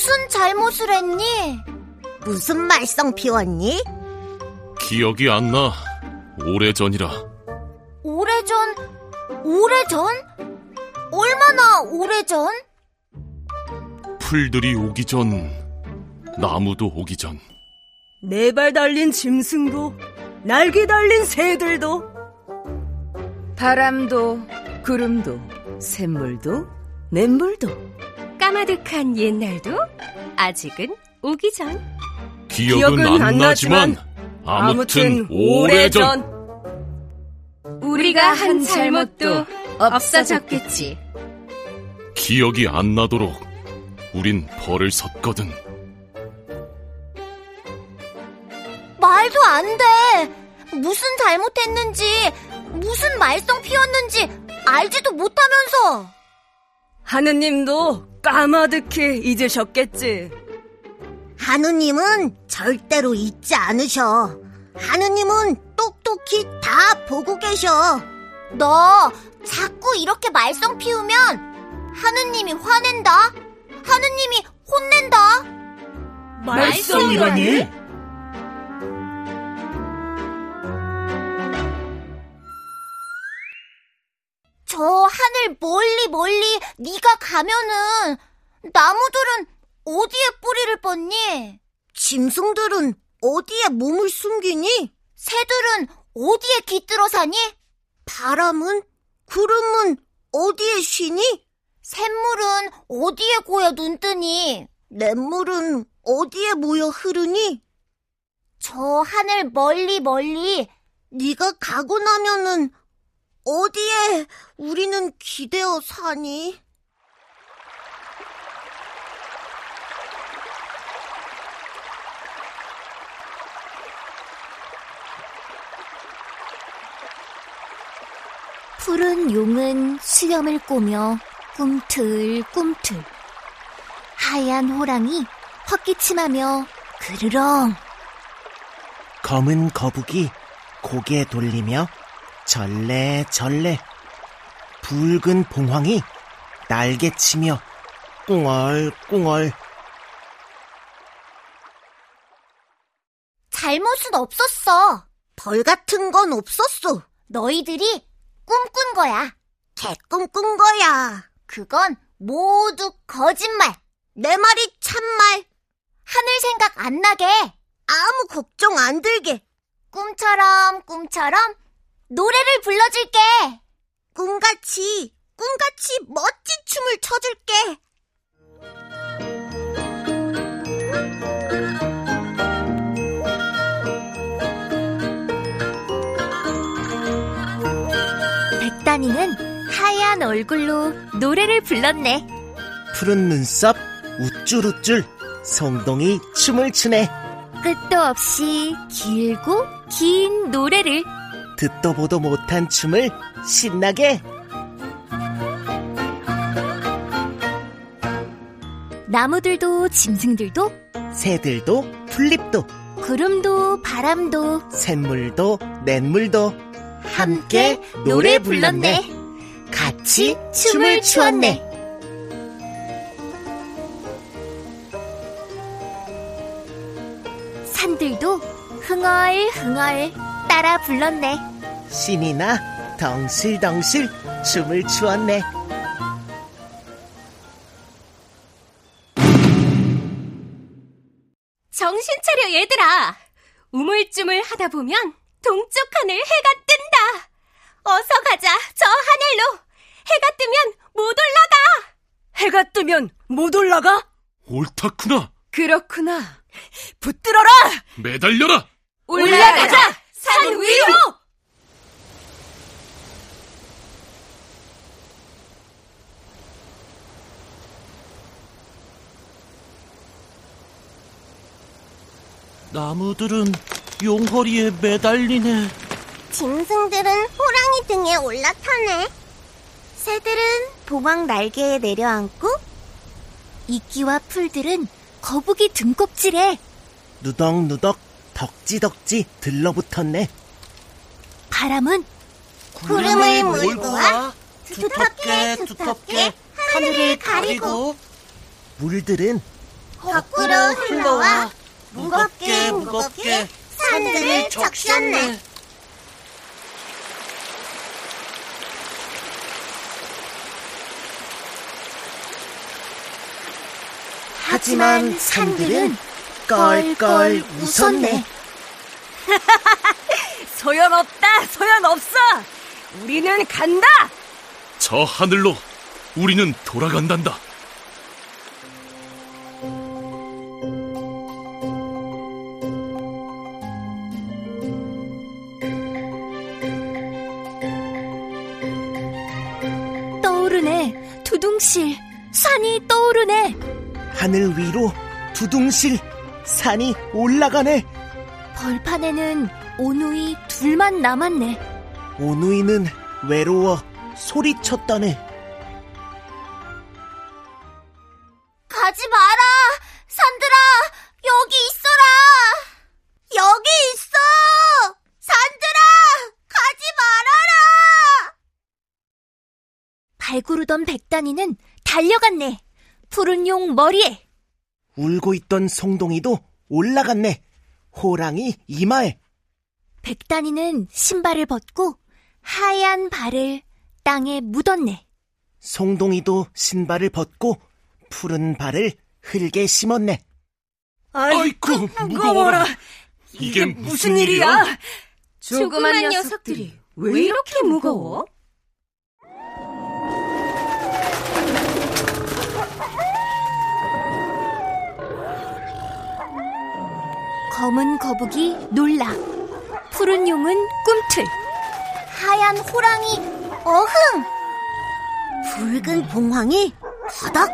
무슨 잘못을 했니? 무슨 말썽 피웠니? 기억이 안 나. 오래전이라. 오래전, 오래전? 얼마나 오래전? 풀들이 오기 전, 나무도 오기 전. 네 발 달린 짐승도, 날개 달린 새들도, 바람도, 구름도, 샘물도, 냇물도, 까마득한 옛날도 아직은 오기 전. 기억은, 기억은 안, 나지만, 아무튼, 아무튼 오래전. 우리가 한 잘못도 없어졌겠지. 기억이 안 나도록 우린 벌을 섰거든. 말도 안 돼. 무슨 잘못했는지, 무슨 말썽 피웠는지 알지도 못하면서. 하느님도 까마득히 잊으셨겠지. 하느님은 절대로 잊지 않으셔. 하느님은 똑똑히 다 보고 계셔. 너 자꾸 이렇게 말썽 피우면 하느님이 화낸다. 하느님이 혼낸다. 말썽이라니? 저 하늘 멀리 멀리 네가 가면은 나무들은 어디에 뿌리를 뻗니? 짐승들은 어디에 몸을 숨기니? 새들은 어디에 깃들어 사니? 바람은? 구름은 어디에 쉬니? 샘물은 어디에 고여 눈뜨니? 냇물은 어디에 모여 흐르니? 저 하늘 멀리 멀리 네가 가고 나면은 어디에 우리는 기대어 사니? 푸른 용은 수염을 꼬며 꿈틀꿈틀 하얀 호랑이 헛기침하며 그르렁 검은 거북이 고개 돌리며 절레 절레 붉은 봉황이 날개치며 꿍얼꿍얼 잘못은 없었어. 벌 같은 건 없었어. 너희들이 꿈꾼 거야. 개꿈 꾼 거야. 그건 모두 거짓말. 내 말이 참말. 하늘 생각 안 나게. 아무 걱정 안 들게. 꿈처럼 꿈처럼 노래를 불러줄게. 꿈같이 꿈같이 멋진 춤을 춰줄게. 백단이는 하얀 얼굴로 노래를 불렀네. 푸른 눈썹 우쭐우쭐 성동이 춤을 추네. 끝도 없이 길고 긴 노래를 듣도 보도 못한 춤을 신나게 나무들도 짐승들도 새들도 풀잎도 구름도 바람도 샘물도 냇물도 함께 노래 불렀네. 같이 춤을 추었네. 산들도 흥얼흥얼 따라 불렀네. 신이 나 덩실덩실 춤을 추었네. 정신 차려 얘들아. 우물쭈물 하다 보면 동쪽 하늘 해가 뜬다. 어서 가자, 저 하늘로. 해가 뜨면 못 올라가. 해가 뜨면 못 올라가? 옳다구나. 그렇구나. 붙들어라! 매달려라! 올라가자! 산 위로! 나무들은 용허리에 매달리네. 짐승들은 호랑이 등에 올라타네. 새들은 봉황 날개에 내려앉고 이끼와 풀들은 거북이 등껍질에 누덕누덕 덕지덕지 들러붙었네. 바람은 구름을 몰고 와 두텁게 두텁게 하늘을 가리고 물들은 거꾸로 흘러와 무겁게 무겁게 산들을 적셨네. 하지만 산들은 껄껄 웃었네. 소용없다, 소용없어! 우리는 간다! 저 하늘로 우리는 돌아간단다. 떠오르네. 두둥실. 산이 떠오르네. 하늘 위로 두둥실 산이 올라가네. 벌판에는 오누이 둘만 남았네. 오누이는 외로워 소리쳤다네. 가지 마라! 산들아! 여기 있어라! 여기 있어! 산들아! 가지 말아라! 발구르던 백단이는 달려갔네. 푸른 용 머리에. 울고 있던 송동이도 올라갔네. 호랑이 이마에. 백단이는 신발을 벗고 하얀 발을 땅에 묻었네. 송동이도 신발을 벗고 푸른 발을 흙에 심었네. 아이쿠, 무거워라. 이게 무슨 일이야? 조그만 녀석들이 왜 이렇게 무거워? 검은 거북이 놀라. 푸른 용은 꿈틀. 하얀 호랑이 어흥! 붉은 봉황이 바닥!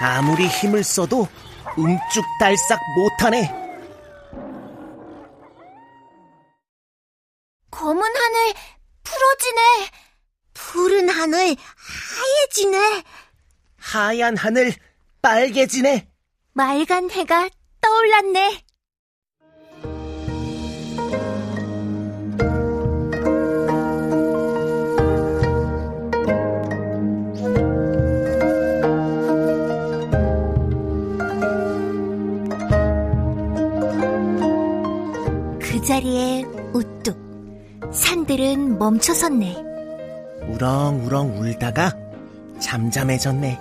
아무리 힘을 써도 움쭉달싹 못하네. 검은 하늘 풀어지네. 푸른 하늘 하얘지네. 하얀 하늘 빨개지네. 맑은 해가 떠올랐네. 멈춰섰네. 우렁우렁 울다가 잠잠해졌네.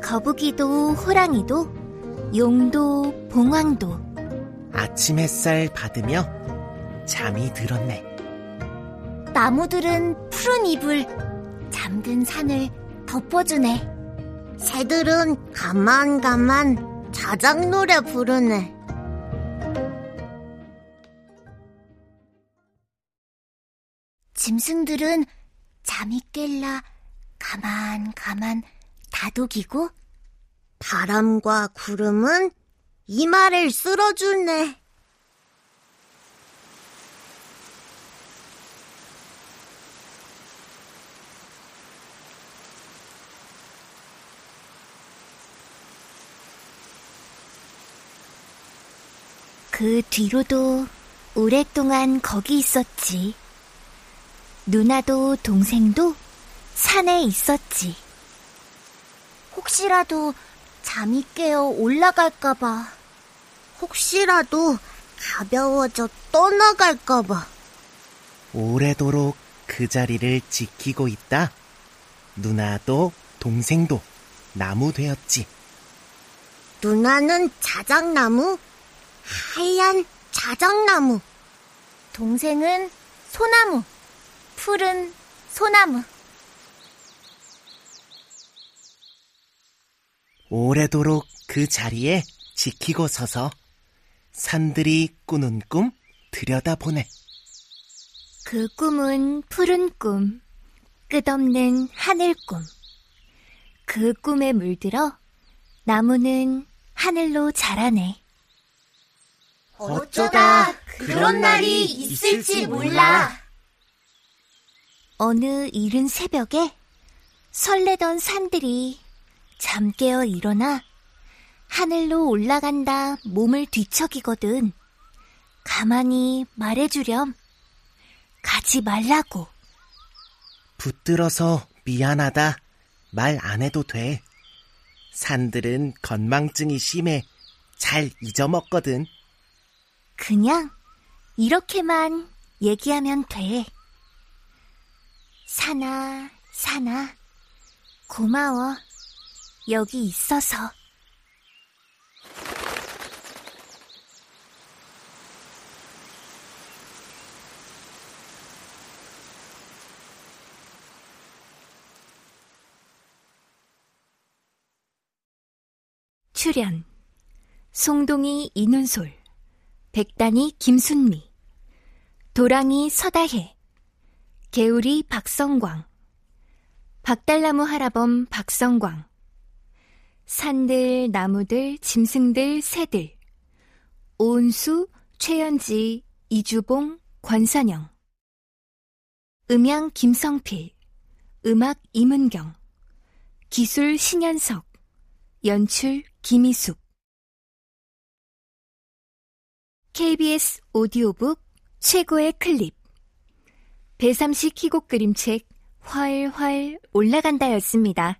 거북이도 호랑이도 용도 봉황도 아침 햇살 받으며 잠이 들었네. 나무들은 푸른 이불, 잠든 산을 덮어주네. 새들은 가만가만 자작 노래 부르네. 짐승들은 잠이 깰라 가만 가만 다독이고 바람과 구름은 이마를 쓸어주네. 그 뒤로도 오랫동안 거기 있었지. 누나도 동생도 산에 있었지. 혹시라도 잠이 깨어 올라갈까봐. 혹시라도 가벼워져 떠나갈까봐. 오래도록 그 자리를 지키고 있다. 누나도 동생도 나무 되었지. 누나는 자작나무, 하얀 자작나무. 동생은 소나무, 푸른 소나무. 오래도록 그 자리에 지키고 서서 산들이 꾸는 꿈 들여다보네. 그 꿈은 푸른 꿈, 끝없는 하늘 꿈. 그 꿈에 물들어 나무는 하늘로 자라네. 어쩌다 그런 날이 있을지 몰라. 어느 이른 새벽에 설레던 산들이 잠 깨어 일어나 하늘로 올라간다 몸을 뒤척이거든. 가만히 말해주렴. 가지 말라고. 붙들어서 미안하다 말 안 해도 돼. 산들은 건망증이 심해 잘 잊어먹거든. 그냥 이렇게만 얘기하면 돼. 사나, 사나, 고마워. 여기 있어서. 출연. 송동이 이눈솔. 백단이 김순미. 도랑이 서다혜 개우리 박성광. 박달나무 할아범 박성광. 산들 나무들 짐승들 새들. 오은수 최연지 이주봉 권선영. 음향 김성필. 음악 임은경. 기술 신현석. 연출 김희숙. KBS 오디오북 최고의 클립 배삼식 희곡 그림책 활활 올라간다였습니다.